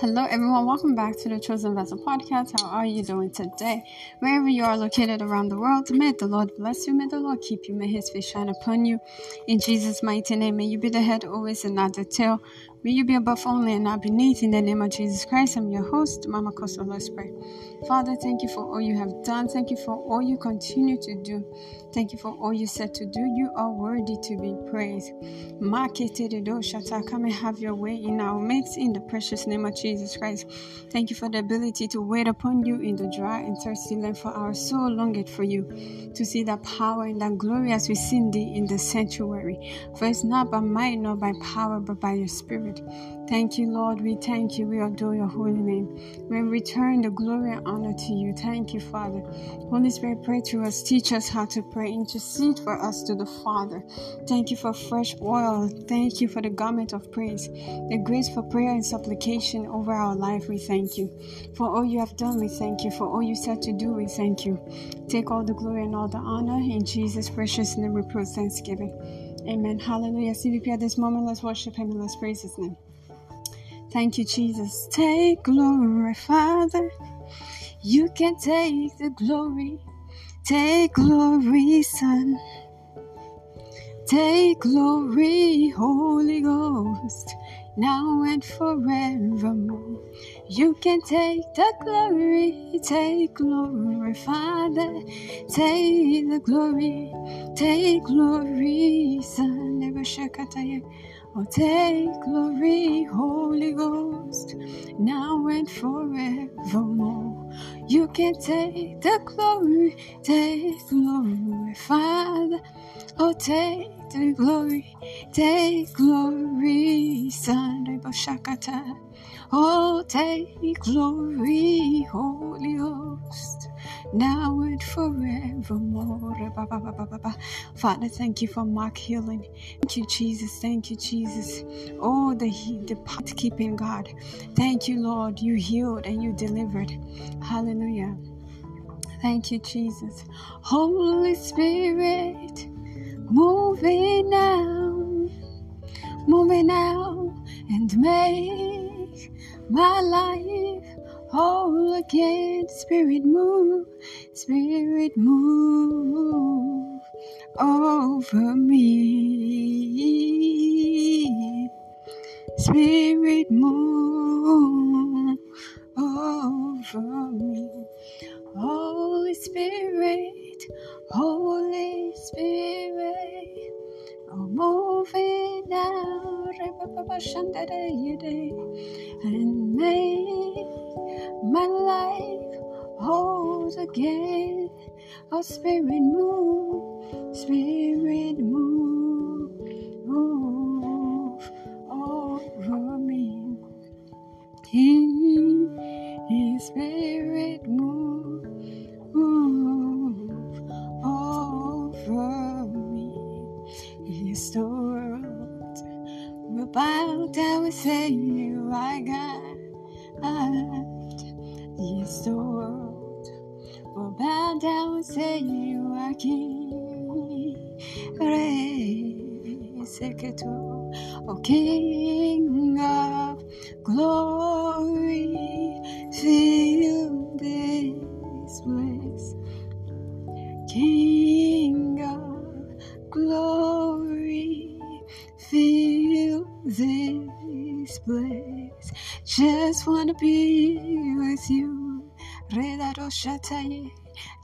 Hello, everyone. Welcome back to the Chosen Vessel podcast. How are you doing today? Wherever you are located around the world, may the Lord bless you. May the Lord keep you. May His face shine upon you. In Jesus' mighty name, may you be the head always and not the tail. May you be above only and not beneath. In the name of Jesus Christ, I'm your host, Mama Kosso. Let's pray. Father, thank you for all you have done. Thank you for all you continue to do. Thank you for all you said to do. You are worthy to be praised. Come and have your way in our midst in the precious name of Jesus Christ. Thank you for the ability to wait upon you in the dry and thirsty land, for our soul longed for you to see that power and that glory as we sing thee in the sanctuary. For it's not by might nor by power, but by your spirit. Thank you, Lord. We thank you. We adore your holy name. We return the glory and honor to you. Thank you, Father. Holy Spirit, pray to us. Teach us how to pray. Intercede for us to the Father. Thank you for fresh oil. Thank you for the garment of praise, the grace for prayer and supplication over our life. We thank you. For all you have done, we thank you. For all you said to do, we thank you. Take all the glory and all the honor. In Jesus' precious name, we pray thanksgiving. Amen. Hallelujah. CVP at this moment, let's worship Him and let's praise His name. Thank you, Jesus. Take glory, Father. You can take the glory. Take glory, Son. Take glory, Holy Ghost, now and forevermore. You can take the glory, take glory, Father. Take the glory, take glory, Son. Oh, take glory, Holy Ghost, now and forevermore. You can take the glory, take glory, Father. Oh, take the glory, take glory, Son. Oh, take glory, Holy Ghost now and forevermore. Father, thank you for Mark healing. Thank you, Jesus. Thank you, Jesus. Oh, the the path keeping God. Thank you, Lord. You healed and you delivered. Hallelujah. Thank you, Jesus. Holy Spirit, moving now, moving now, and make my life whole again. Spirit move, Spirit move over me. Spirit move over me. Holy Spirit, Holy Spirit, oh, moving now, and make my life whole again. Oh, Spirit, move, Spirit, move, move over me. He, Spirit, move, move over me. World will bow down and say you are God. World will bow down say you are King. Reseketo, O King of glory, Just wanna be with you.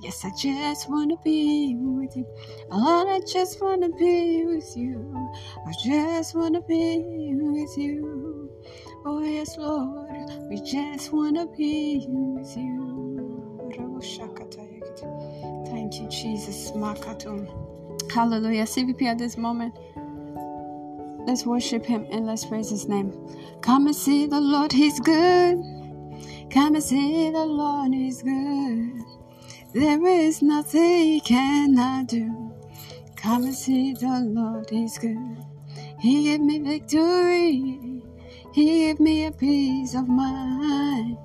Yes, I just wanna be with you. Lord, I just wanna be with you. I just wanna be with you. Oh, yes, Lord, we just wanna be with you. Thank you, Jesus. Hallelujah. CVP at this moment. Let's worship Him and let's praise His name. Come and see the Lord, He's good. Come and see the Lord, He's good. There is nothing He cannot do. Come and see the Lord, He's good. He gave me victory. He gave me a peace of mind.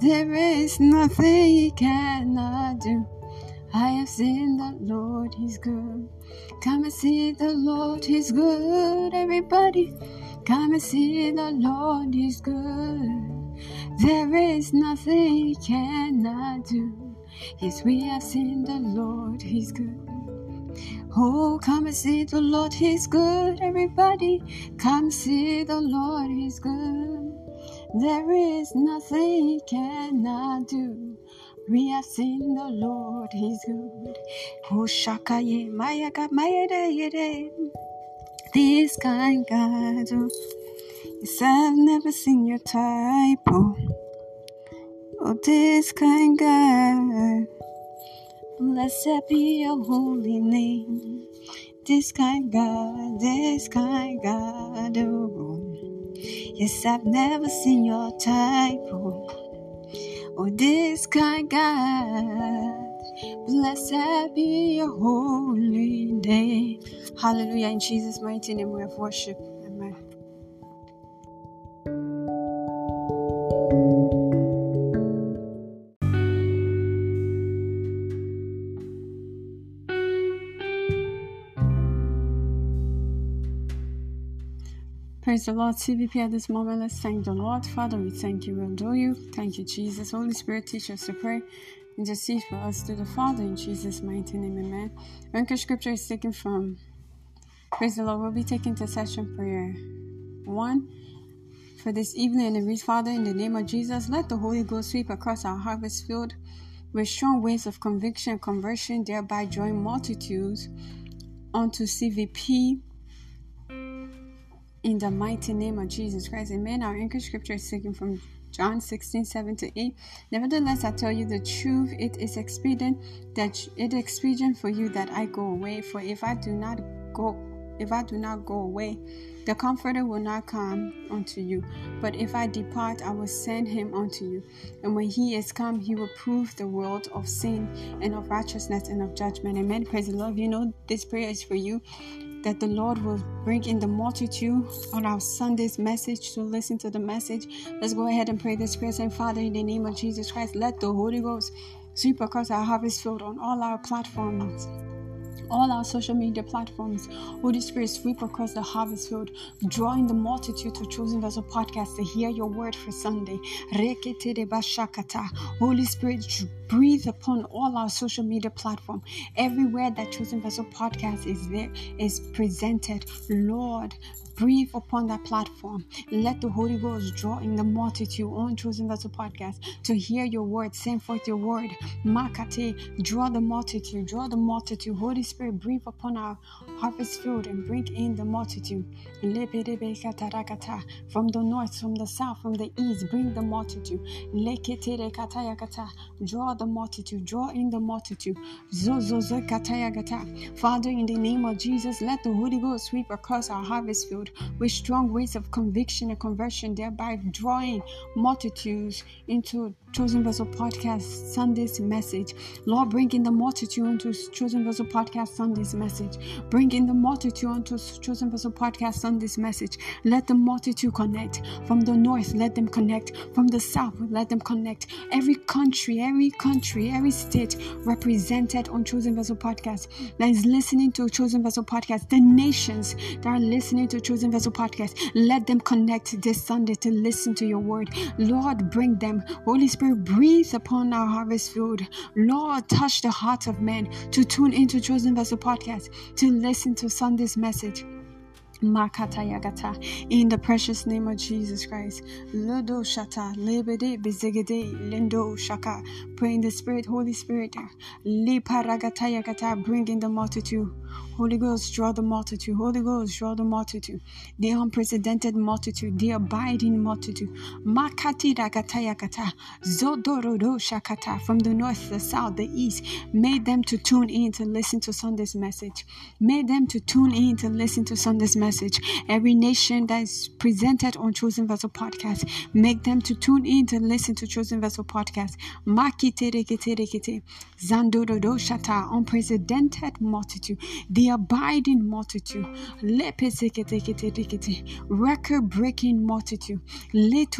There is nothing He cannot do. I have seen the Lord, He's good. Come and see the Lord, He's good. Everybody, come and see the Lord, He's good. There is nothing he cannot do. Yes, we have seen the Lord, He's good. Oh, come and see the Lord, He's good. Everybody, come see the Lord, He's good. There is nothing He cannot do. We have seen the Lord, He's good. Oh, Shakaye, Mayaga, Mayede, This kind God. Oh, yes, I've never seen your type. Oh. Oh, this kind God, blessed be your holy name. This kind God, this kind God, oh. Yes, I've never seen your type, oh. Oh, this kind God, blessed be your holy name. Hallelujah. In Jesus' mighty name we have worship. Praise the Lord, CVP at this moment. Let's thank the Lord. Father, we thank you, we adore you. Thank you, Jesus. Holy Spirit, teach us to pray. Intercede for us to the Father in Jesus' mighty name, amen. Anchor scripture is taken from, praise the Lord, we'll be taking intercession prayer. One, for this evening, and read, Father, in the name of Jesus, let the Holy Ghost sweep across our harvest field with strong waves of conviction and conversion, thereby drawing multitudes onto CVP in the mighty name of Jesus Christ. Amen. Our anchor scripture is taken from John 16, 7 to 8. Nevertheless, I tell you the truth, it is expedient that it is expedient for you that I go away. For if I do not go if I do not go away, the Comforter will not come unto you. But if I depart, I will send him unto you. And when he is come, he will prove the world of sin and of righteousness and of judgment. Amen. Praise the Lord. You know, this prayer is for you that the Lord will bring in the multitude on our Sunday's message to listen to the message. Let's go ahead and pray this prayer. Saying, Father, in the name of Jesus Christ, let the Holy Ghost sweep across our harvest field on all our platforms all our social media platforms. Holy Spirit, sweep across the harvest field, drawing the multitude to Chosen Vessel Podcast to hear your word for Sunday. Holy Spirit, breathe upon all our social media platform. Everywhere that Chosen Vessel Podcast is there, is presented. Lord, breathe upon that platform. Let the Holy Ghost draw in the multitude on Chosen Vessel Podcast to hear your word, send forth your word. Makate, draw the multitude, draw the multitude. Holy Spirit, breathe upon our harvest field and bring in the multitude. From the north, from the south, from the east, bring the multitude. Draw the multitude, draw in the multitude. Father, in the name of Jesus, let the Holy Ghost sweep across our harvest field with strong winds of conviction and conversion, thereby drawing multitudes into Chosen Vessel Podcast Sunday's message. Lord, bring in the multitude onto Chosen Vessel Podcast Sunday's message. Bring in the multitude onto Chosen Vessel Podcast Sunday's message. Let the multitude connect. From the north, let them connect. From the south, let them connect. Every country, every country, every state represented on Chosen Vessel Podcast that is listening to Chosen Vessel Podcast, the nations that are listening to Chosen Vessel Podcast, let them connect this Sunday to listen to your word. Lord, bring them. Holy Spirit, breathe upon our harvest field. Lord, touch the hearts of men to tune into Chosen Vessel Podcast to listen to Sunday's message. Makata Yagata in the precious name of Jesus Christ. Lodo Shata Lebede Bezegede Lendo Shaka. Pray in the Spirit, Holy Spirit. Liparagata Yagata, bring in the multitude. Holy Ghost, draw the multitude. Holy Ghost, draw the multitude. The unprecedented multitude, the abiding multitude. Makati Ragatayakata, Zodorodo Shakata, from the north, the south, the east. Made them to tune in to listen to Sunday's message. Made them to tune in to listen to Sunday's message. Every nation that is presented on Chosen Vessel Podcast, make them to tune in to listen to Chosen Vessel Podcast. Makite Rekete Rekete, Zandorodo Shata, unprecedented multitude the abiding multitude, record breaking multitude. Let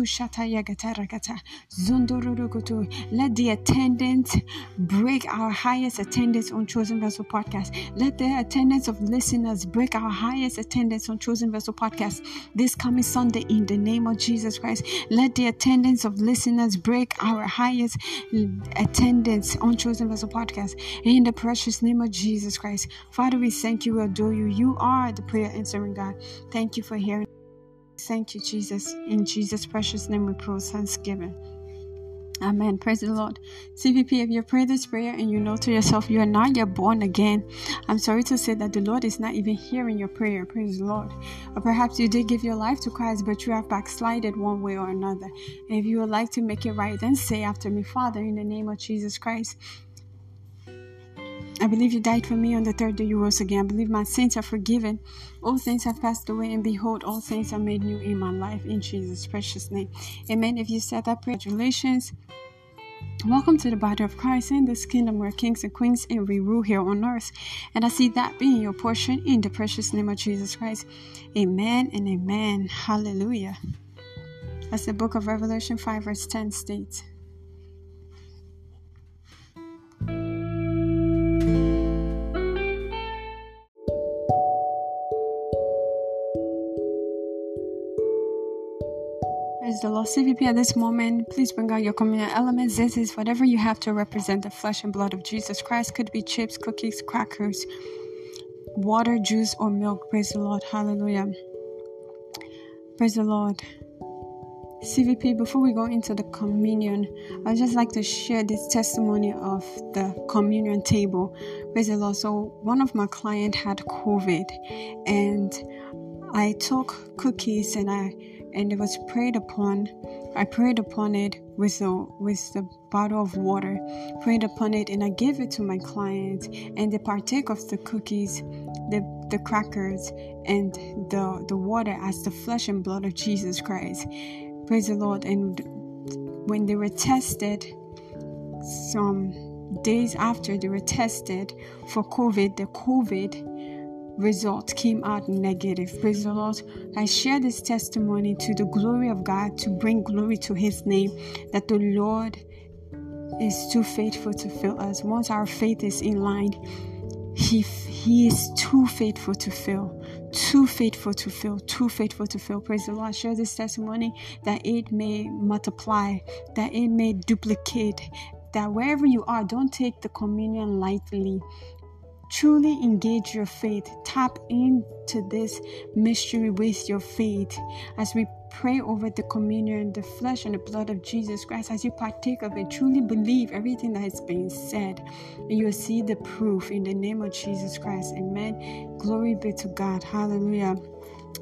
the attendance break our highest attendance on Chosen Vessel Podcast. Let the attendance of listeners break our highest attendance on Chosen Vessel Podcast this coming Sunday in the name of Jesus Christ. Let the attendance of listeners break our highest attendance on Chosen Vessel Podcast in the precious name of Jesus Christ. Father, we thank you, we adore you. You are the prayer answering God. Thank you for hearing. Thank you, Jesus. In Jesus' precious name we pray thanksgiving. Amen. Praise the Lord. CVP, if you pray this prayer and you know to yourself you are not yet born again, I'm sorry to say that the Lord is not even hearing your prayer. Praise the Lord. Or perhaps you did give your life to Christ, but you have backslided one way or another. And if you would like to make it right, then say after me, Father, in the name of Jesus Christ, I believe you died for me on the third day you rose again. I believe my sins are forgiven. All things have passed away, and behold, all things are made new in my life in Jesus' precious name. Amen. If you said that, congratulations. Welcome to the body of Christ in this kingdom where kings and queens and we rule here on earth. And I see that being your portion in the precious name of Jesus Christ. Amen and amen. Hallelujah. As the book of Revelation 5, verse 10 states. The Lord. CVP at this moment, please bring out your communion elements. This is whatever you have to represent the flesh and blood of Jesus Christ. Could be chips, cookies, crackers, water, juice, or milk. Praise the Lord. Hallelujah. Praise the Lord. CVP, before we go into the communion, I'd just like to share this testimony of the communion table. Praise the Lord. So, one of my clients had COVID, and I took cookies and I and it was prayed upon. I prayed upon it with the with the bottle of water, prayed upon it, and I gave it to my clients, and they partake of the cookies, the the crackers, and the the water as the flesh and blood of Jesus Christ. Praise the Lord. And when they were tested, some days after they were tested for COVID, the COVID result came out negative. Praise the Lord. I share this testimony to the glory of God to bring glory to His name that the Lord is too faithful to fill us. Once our faith is in line, He, he is too faithful to fill. Too faithful to fill, too faithful to fill. Praise the Lord. Share this testimony that it may multiply, that it may duplicate, that wherever you are, don't take the communion lightly. Truly engage your faith. Tap into this mystery with your faith as we pray over the communion, the flesh and the blood of Jesus Christ. As you partake of it, truly believe everything that has been said, and you'll see the proof in the name of Jesus Christ. Amen. Glory be to God. Hallelujah.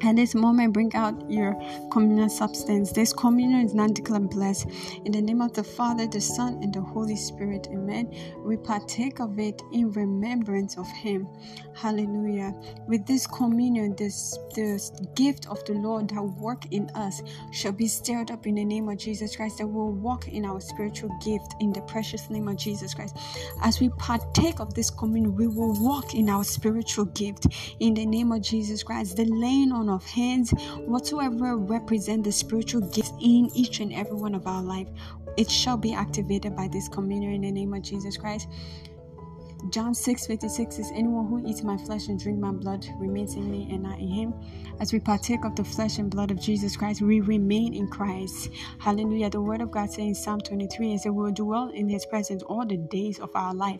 At this moment, bring out your communion substance. This communion is not declared blessed. In the name of the Father, the Son, and the Holy Spirit. Amen. We partake of it in remembrance of Him. Hallelujah. With this communion, this, this gift of the Lord that work in us shall be stirred up in the name of Jesus Christ, that will walk in our spiritual gift in the precious name of Jesus Christ. As we partake of this communion, we will walk in our spiritual gift in the name of Jesus Christ. The laying on of hands, whatsoever represent the spiritual gifts in each and every one of our life, it shall be activated by this communion in the name of Jesus Christ. John 6 56 says, Anyone who eats my flesh and drink my blood remains in me and I in him. As we partake of the flesh and blood of Jesus Christ, we remain in Christ. Hallelujah. The word of God says in Psalm 23 is that we will dwell in his presence all the days of our life.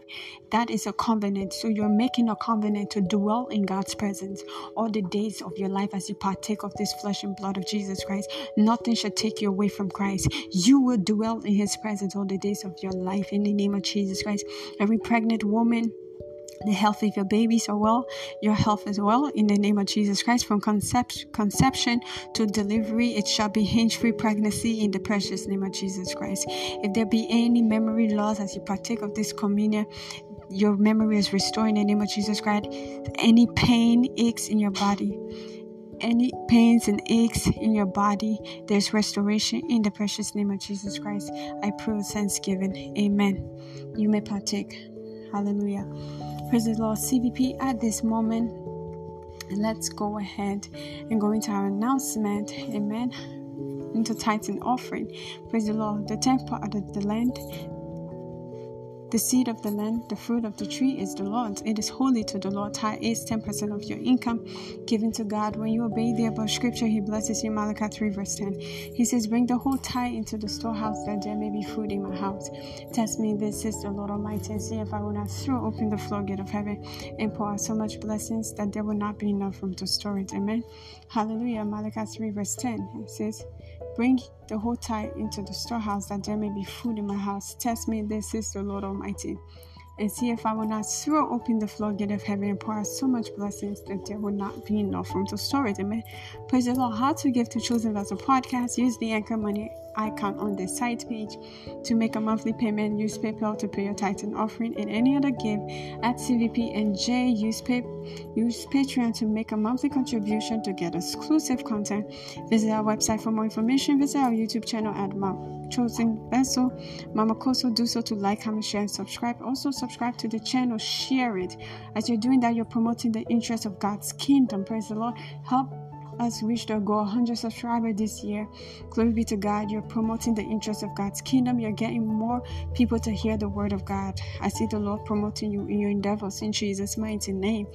That is a covenant. So you're making a covenant to dwell in God's presence all the days of your life as you partake of this flesh and blood of Jesus Christ. Nothing shall take you away from Christ. You will dwell in his presence all the days of your life in the name of Jesus Christ. Every pregnant woman the health of your babies are well, your health as well. In the name of Jesus Christ, from concept, conception to delivery, it shall be hinge free pregnancy in the precious name of Jesus Christ. If there be any memory loss as you partake of this communion, your memory is restored in the name of Jesus Christ. Any pain, aches in your body, any pains and aches in your body, there's restoration in the precious name of Jesus Christ. I with thanksgiving. Amen. You may partake. Hallelujah. Praise the Lord. CVP at this moment. Let's go ahead and go into our announcement. Amen. Into tithes and offering. Praise the Lord. The tenth part of the land the seed of the land, the fruit of the tree is the Lord's. It is holy to the Lord. Tithe is 10% of your income given to God. When you obey the above scripture, He blesses you. Malachi 3, verse 10. He says, Bring the whole tithe into the storehouse that there may be food in my house. Test me, this is the Lord Almighty, and see if I will not throw open the floodgate of heaven and pour out so much blessings that there will not be enough room to store it. Amen. Hallelujah. Malachi 3, verse 10. It says, Bring the whole tithe into the storehouse, that there may be food in my house. Test me, this is the Lord Almighty, and see if I will not throw open the floodgate of heaven and pour out so much blessings that there will not be enough room to store it. Amen. Praise the Lord. How to give to Chosen Vessel podcast. Use the anchor money icon on the site page to make a monthly payment. Use PayPal to pay your Titan offering and any other give at CVP and J. Use, pay, use Patreon to make a monthly contribution to get exclusive content. Visit our website for more information. Visit our YouTube channel at Mount Chosen Vessel. Mama Kosso, do so to like, comment, share, and subscribe. Also, subscribe to the channel, share it. As you're doing that, you're promoting the interest of God's kingdom. Praise the Lord. Help us reach the goal 100 subscribers this year. Glory be to God. You're promoting the interest of God's kingdom. You're getting more people to hear the word of God. I see the Lord promoting you in your endeavors in Jesus' mighty name.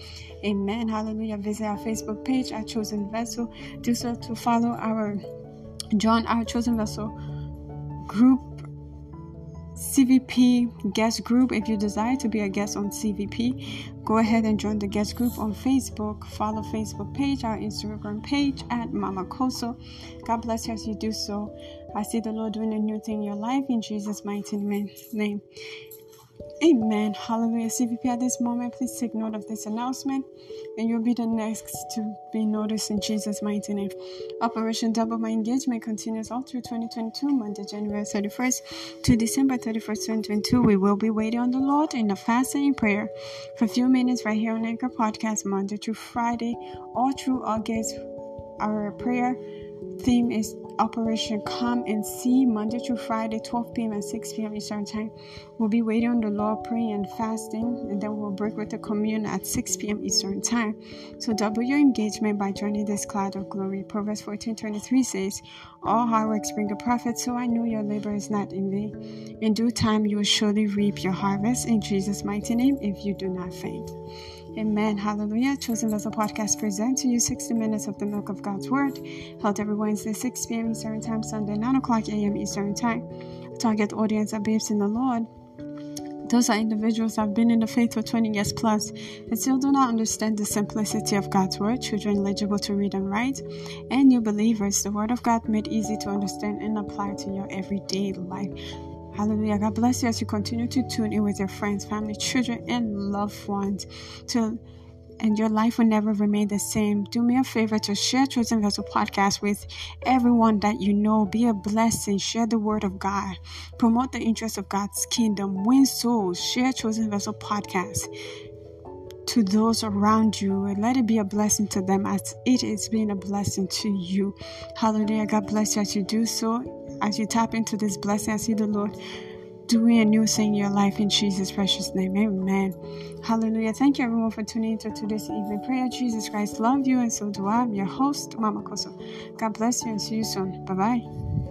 Amen. Hallelujah. Visit our Facebook page at Chosen Vessel. Do so to follow our John, our Chosen Vessel group CVP guest group. If you desire to be a guest on CVP, go ahead and join the guest group on Facebook. Follow Facebook page, our Instagram page at Mama Kosso. God bless you as you do so. I see the Lord doing a new thing in your life in Jesus' mighty name. Amen. Hallelujah. CVP at this moment, please take note of this announcement and you'll be the next to be noticed in Jesus' mighty name. Operation Double My Engagement continues all through 2022, Monday, January 31st to December 31st, 2022. We will be waiting on the Lord in the fasting and prayer for a few minutes right here on Anchor Podcast, Monday through Friday, all through August. Our prayer theme is Operation Come and See, Monday through Friday, 12 p.m. and 6 p.m. Eastern Time. We'll be waiting on the Lord, praying and fasting, and then we'll break with the commune at 6 p.m. Eastern Time. So double your engagement by joining this cloud of glory. Proverbs 14:23 says, "All hard works bring a profit, so I know your labor is not in vain. In due time, you will surely reap your harvest in Jesus' mighty name if you do not faint." Amen. Hallelujah. Chosen Vessel Podcast present to you 60 minutes of the milk of God's Word. Held every Wednesday, 6 p.m. Eastern Time, Sunday, 9 o'clock a.m. Eastern Time. Target audience are babes in the Lord. Those are individuals that have been in the faith for 20 years plus and still do not understand the simplicity of God's Word, children legible to read and write, and new believers, the Word of God made easy to understand and apply to your everyday life. Hallelujah. God bless you as you continue to tune in with your friends, family, children, and loved ones to and your life will never remain the same. Do me a favor to share Chosen Vessel podcast with everyone that you know. Be a blessing. Share the word of God. Promote the interest of God's kingdom. Win souls. Share Chosen Vessel podcast to those around you and let it be a blessing to them as it is being a blessing to you. Hallelujah. God bless you as you do so. As you tap into this blessing, I see the Lord doing a new thing in your life in Jesus' precious name. Amen. Hallelujah. Thank you everyone for tuning into today's evening prayer. Jesus Christ love you and so do I. I'm your host, Mama Kosso. God bless you and see you soon. Bye bye.